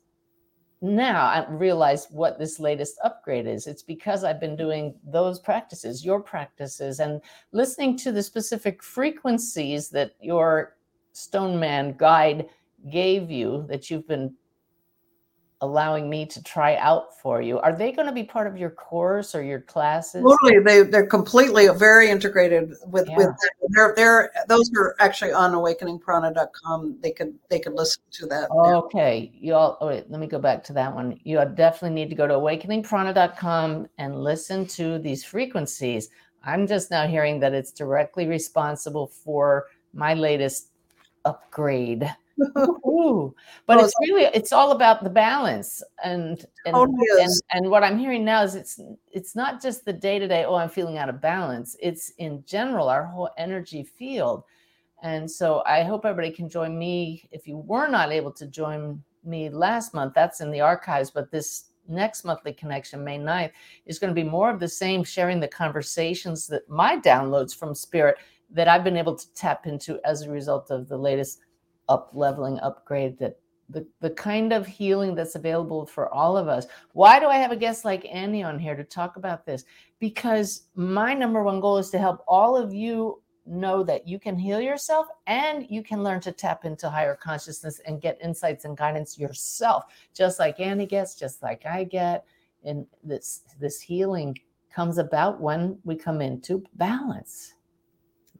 now I realize what this latest upgrade is. It's because I've been mm-hmm. doing those practices, your practices, and listening to the specific frequencies that your Stone Man guide gave you that you've been allowing me to try out for you. Are they going to be part of your course or your classes? Totally, they they're completely very integrated with Yeah. with they're they're those are actually on awakeningprana.com. They could they could listen to that. Okay, you all. Oh wait, let me go back to that one. You definitely need to go to awakeningprana.com and listen to these frequencies. I'm just now hearing that it's directly responsible for my latest upgrade. Ooh, but Well, it's really it's all about the balance and and, Totally and and what I'm hearing now is it's it's not just the day to day. Oh, I'm feeling out of balance. It's in general our whole energy field. And so I hope everybody can join me. If you were not able to join me last month, that's in the archives. But this next monthly connection, May 9th, is going to be more of the same, sharing the conversations that my downloads from Spirit that I've been able to tap into as a result of the latest up leveling upgrade that the, the kind of healing that's available for all of us. Why do I have a guest like Annie on here to talk about this? Because my number one goal is to help all of you know that you can heal yourself and you can learn to tap into higher consciousness and get insights and guidance yourself, just like Annie gets, just like I get. And this this healing comes about when we come into balance.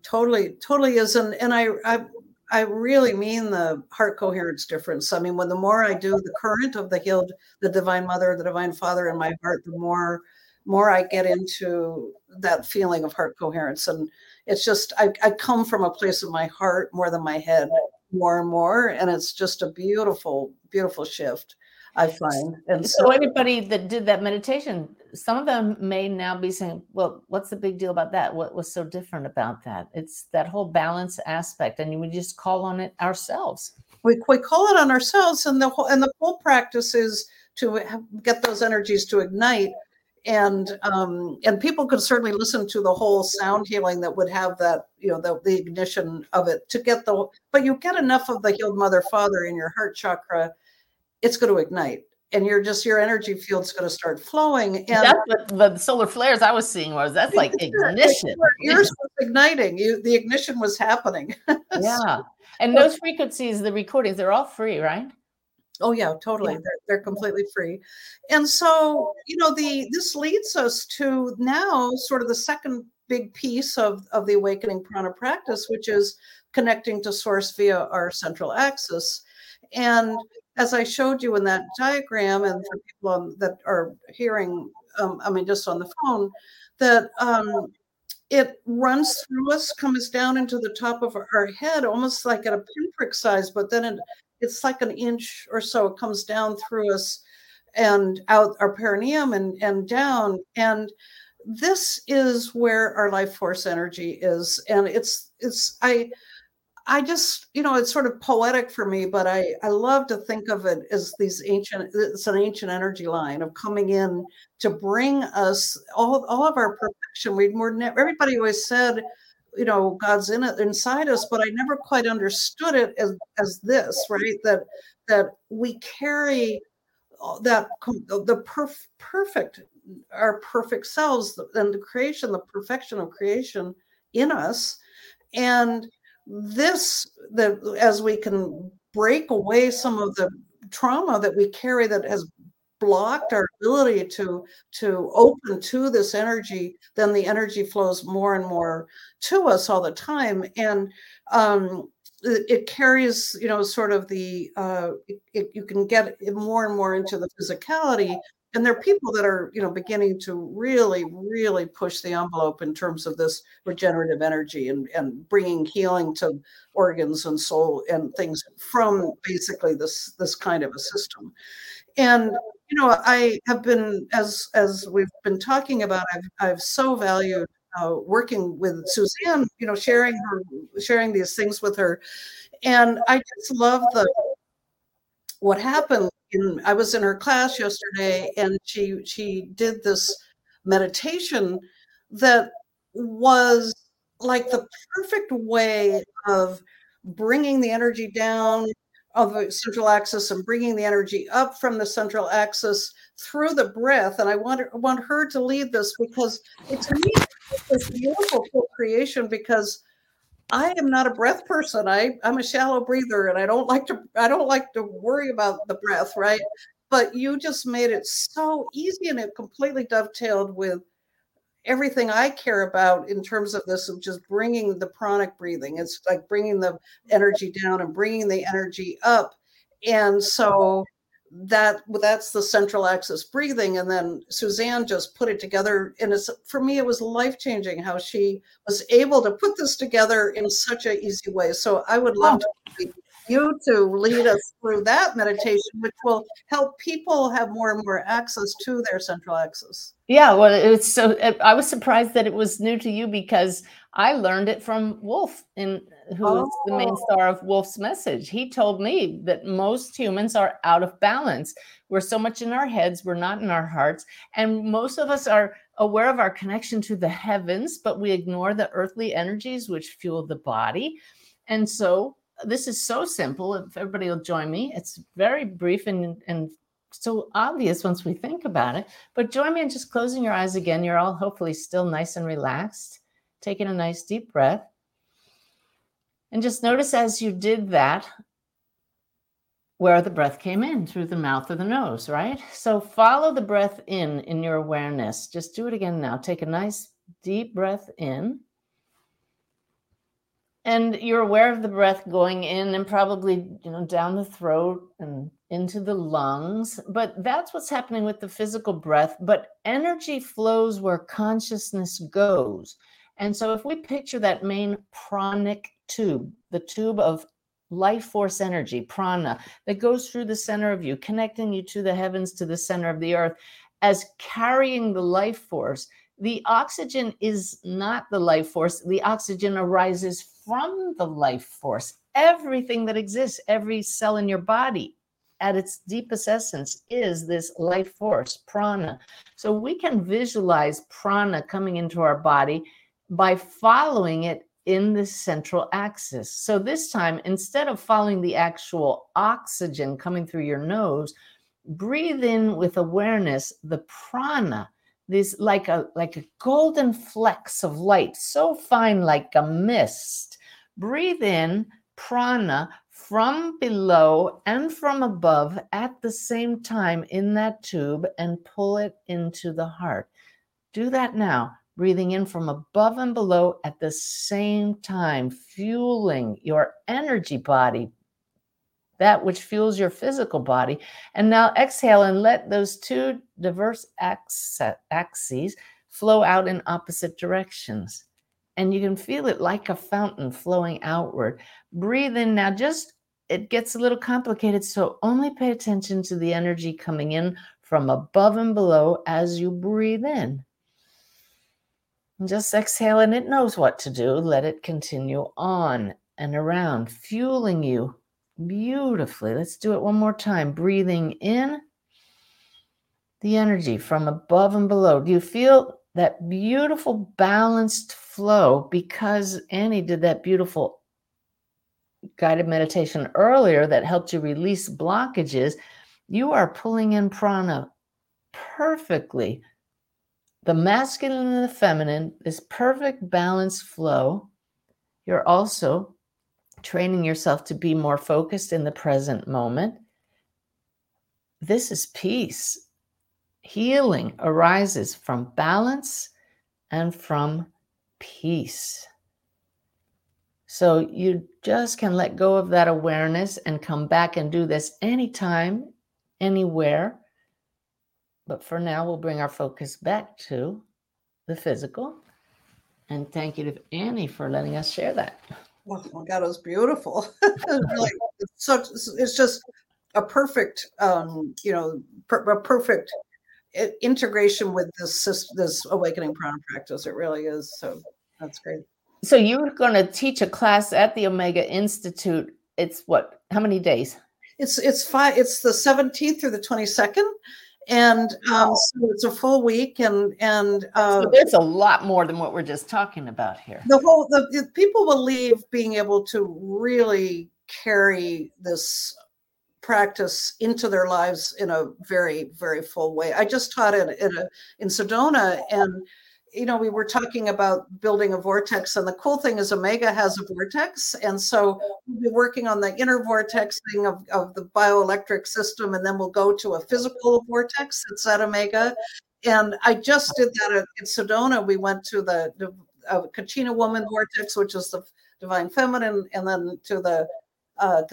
totally totally is and and I, I i really mean the heart coherence difference. I mean when the more i do the current of the healed the divine mother the divine father in my heart the more more i get into that feeling of heart coherence. And it's just i, I come from a place of my heart more than my head more and more. And it's just a beautiful beautiful shift i find and So so anybody that did that meditation, some of them may now be saying, "Well, what's the big deal about that? What was so different about that?" It's that whole balance aspect, and we just call on it ourselves. we, we call it on ourselves and the whole and the whole practice is to have, get those energies to ignite and um and people could certainly listen to the whole sound healing that would have that you know the, the ignition of it to get the but you get enough of the healed mother father in your heart chakra it's going to ignite and you're just your energy field's going to start flowing and That's what the solar flares I was seeing was. That's like ignition. yours was igniting you the ignition was happening <laughs> Yeah, and those frequencies, the recordings, they're all free, right? Oh yeah, totally. Yeah. They're, they're completely free. And so, you know, the this leads us to now sort of the second big piece of, of the awakening prana practice, which is connecting to source via our central axis. And as I showed you in that diagram, and for people on, that are hearing, um, I mean, just on the phone, that um, it runs through us, comes down into the top of our head, almost like at a pinprick size, but then it, it's like an inch or so. It comes down through us and out our perineum and, and down. And this is where our life force energy is. And it's, it's, I, I just, you know, it's sort of poetic for me, but I, I love to think of it as these ancient, it's an ancient energy line of coming in to bring us all, all of our perfection. We were never, everybody always said, you know, God's in it inside us, but I never quite understood it as, as this, right? That, that we carry that the perf- perfect, our perfect selves and the creation, the perfection of creation in us. And this that as we can break away some of the trauma that we carry that has blocked our ability to to open to this energy then the energy flows more and more to us all the time. And um it, carries you know sort of the uh it, you can get more and more into the physicality and there are people that are you know beginning to really really push the envelope in terms of this regenerative energy and and bringing healing to organs and soul and things from basically this this kind of a system. And you know i have been as as we've been talking about i've, I've so valued uh, working with suzanne you know sharing her sharing these things with her. And i just love the what happened in I was in her class yesterday and she she did this meditation that was like the perfect way of bringing the energy down of the central axis and bringing the energy up from the central axis through the breath. And I want, want her to lead this because it's me beautiful co-creation because I am not a breath person. I, I'm a shallow breather and I don't like to I don't like to worry about the breath, right? But you just made it so easy and it completely dovetailed with everything I care about in terms of this of just bringing the pranic breathing. It's like bringing the energy down and bringing the energy up. And so that that's the central axis breathing. And then suzanne just put it together. And it's for me it was life changing how she was able to put this together in such an easy way. So i would love to you to lead us through that meditation which will help people have more and more access to their central axis. Yeah well it's so i was surprised that it was new to you because i learned it from wolf in who oh. is the main oh. star of Wolf's message. He told me that most humans are out of balance. We're so much in our heads, we're not in our hearts. And most of us are aware of our connection to the heavens, but we ignore the earthly energies which fuel the body. And so this is so simple. If everybody will join me, it's very brief and, and so obvious once we think about it. But join me in just closing your eyes again. You're all hopefully still nice and relaxed, taking a nice deep breath. And just notice as you did that, where the breath came in through the mouth or the nose, right? So follow the breath in in your awareness. Just do it again now. Take a nice deep breath in. And you're aware of the breath going in and probably, you know, down the throat and into the lungs. But that's what's happening with the physical breath. But energy flows where consciousness goes. And so if we picture that main pranic tube, the tube of life force energy, prana, that goes through the center of you, connecting you to the heavens, to the center of the earth, as carrying the life force. The oxygen is not the life force. The oxygen arises from the life force. Everything that exists, every cell in your body, at its deepest essence, is this life force, prana. So we can visualize prana coming into our body by following it in the central axis. So this time, instead of following the actual oxygen coming through your nose, breathe in with awareness the prana, this like a like a golden flecks of light, so fine like a mist. Breathe in prana from below and from above at the same time in that tube and pull it into the heart. Do that now. Breathing in from above and below at the same time, fueling your energy body, that which fuels your physical body. And now exhale and let those two diverse axes flow out in opposite directions. And you can feel it like a fountain flowing outward. Breathe in now, just it gets a little complicated. So only pay attention to the energy coming in from above and below as you breathe in. And just exhale, and it knows what to do. Let it continue on and around, fueling you beautifully. Let's do it one more time. Breathing in the energy from above and below. Do you feel that beautiful balanced flow? Because Annie did that beautiful guided meditation earlier that helped you release blockages. You are pulling in prana perfectly. The masculine and the feminine, this perfect balance flow. You're also training yourself to be more focused in the present moment. This is peace. Healing arises from balance and from peace. So you just can let go of that awareness and come back and do this anytime, anywhere. But for now, we'll bring our focus back to the physical. And thank you to Annie for letting us share that. Oh my God, it was beautiful. <laughs> really, it's such, it's just a perfect, um, you know, per, a perfect integration with this this awakening prana practice. It really is. So that's great. So you're going to teach a class at the Omega Institute. It's what? How many days? It's it's five. It's the 17th through the 22nd and um, so it's a full week and and uh, so there's a lot more than what we're just talking about here. The whole the, the, people will leave being able to really carry this practice into their lives in a very very full way. I just taught it in a in sedona and you know, we were talking about building a vortex, and the cool thing is Omega has a vortex, and so we'll be working on the inner vortex thing of, of the bioelectric system, and then we'll go to a physical vortex that's at Omega. And I just did that at, in Sedona. We went to the, the uh, Kachina Woman vortex, which is the divine feminine, and then to the uh,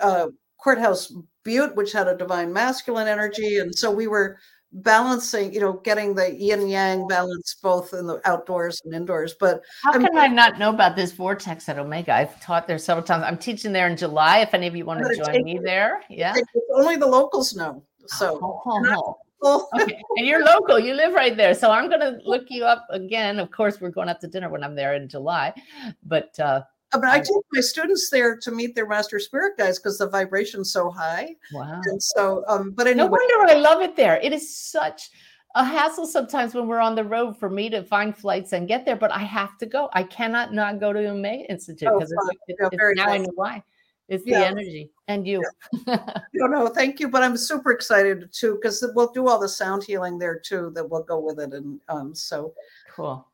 uh, courthouse Butte, which had a divine masculine energy. And so we were balancing, you know, getting the yin yang balance both in the outdoors and indoors. But how can I, I not know about this vortex at Omega? I've taught there several times. I'm teaching there in July. If any of you want to join me there, yeah. Only the locals know. So. Oh, oh, oh. <laughs> okay. And you're local, you live right there. So I'm going to look you up again. Of course, we're going out to dinner when I'm there in July. But uh, but I take my students there to meet their master spirit guides because the vibration's so high. Wow. And so, um, but anyway. No wonder I love it there. It is such a hassle sometimes when we're on the road for me to find flights and get there, but I have to go. I cannot not go to the May Institute because oh, it's, it's, it's now nice. I know why. It's yeah. the energy and you. Yeah. <laughs> no, no, thank you. But I'm super excited too because we'll do all the sound healing there too that will go with it. And um, so cool.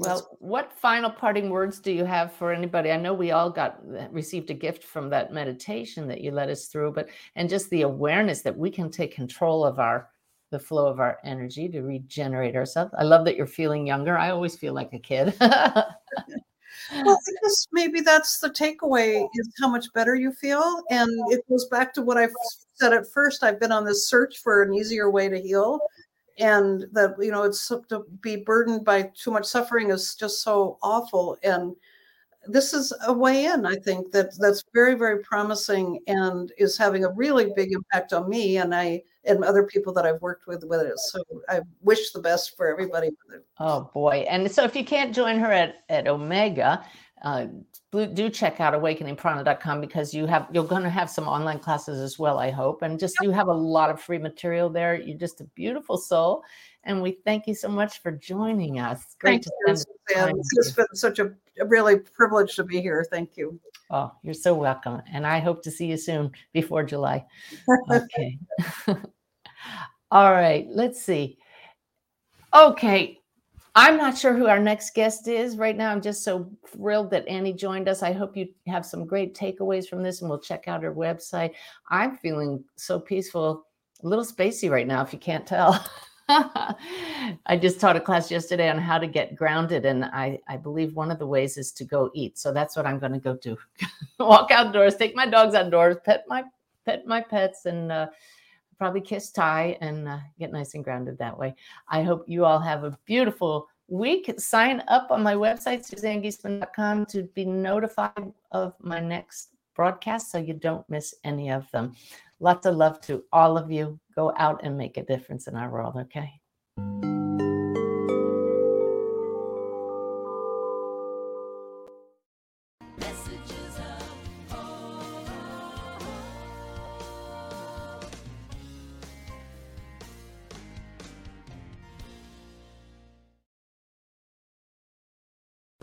Well, what final parting words do you have for anybody? I know we all got received a gift from that meditation that you led us through, but and just the awareness that we can take control of our the flow of our energy to regenerate ourselves. I love that you're feeling younger. I always feel like a kid. <laughs> well, I guess maybe that's the takeaway is how much better you feel. And it goes back to what I said at first. I've been on this search for an easier way to heal and that you know it's to be burdened by too much suffering is just so awful. And this is a way in i think that that's very very promising and is having a really big impact on me and i and other people that i've worked with with it. So i wish the best for everybody oh boy. And so if you can't join her at at omega uh, do check out awakeningprana.com because you have you're going to have some online classes as well i hope and just you have a lot of free material there. You're just a beautiful soul and we thank you so much for joining us. Great thank to spend you, it's been such a, a really privilege to be here. Thank you. Oh you're so welcome and i hope to see you soon before july. Okay. <laughs> All right let's see. Okay I'm not sure who our next guest is right now. I'm just so thrilled that Annie joined us. I hope you have some great takeaways from this and we'll check out her website. I'm feeling so peaceful, a little spacey right now, if you can't tell. <laughs> I just taught a class yesterday on how to get grounded, and I, I believe one of the ways is to go eat. So that's what I'm going to go do: <laughs> walk outdoors, take my dogs outdoors, pet my pet my pets, and uh, probably kiss Ty and uh, get nice and grounded that way. I hope you all have a beautiful week. Sign up on my website, suzannegiesemann.com, to be notified of my next broadcast so you don't miss any of them. Lots of love to all of you. Go out and make a difference in our world, okay?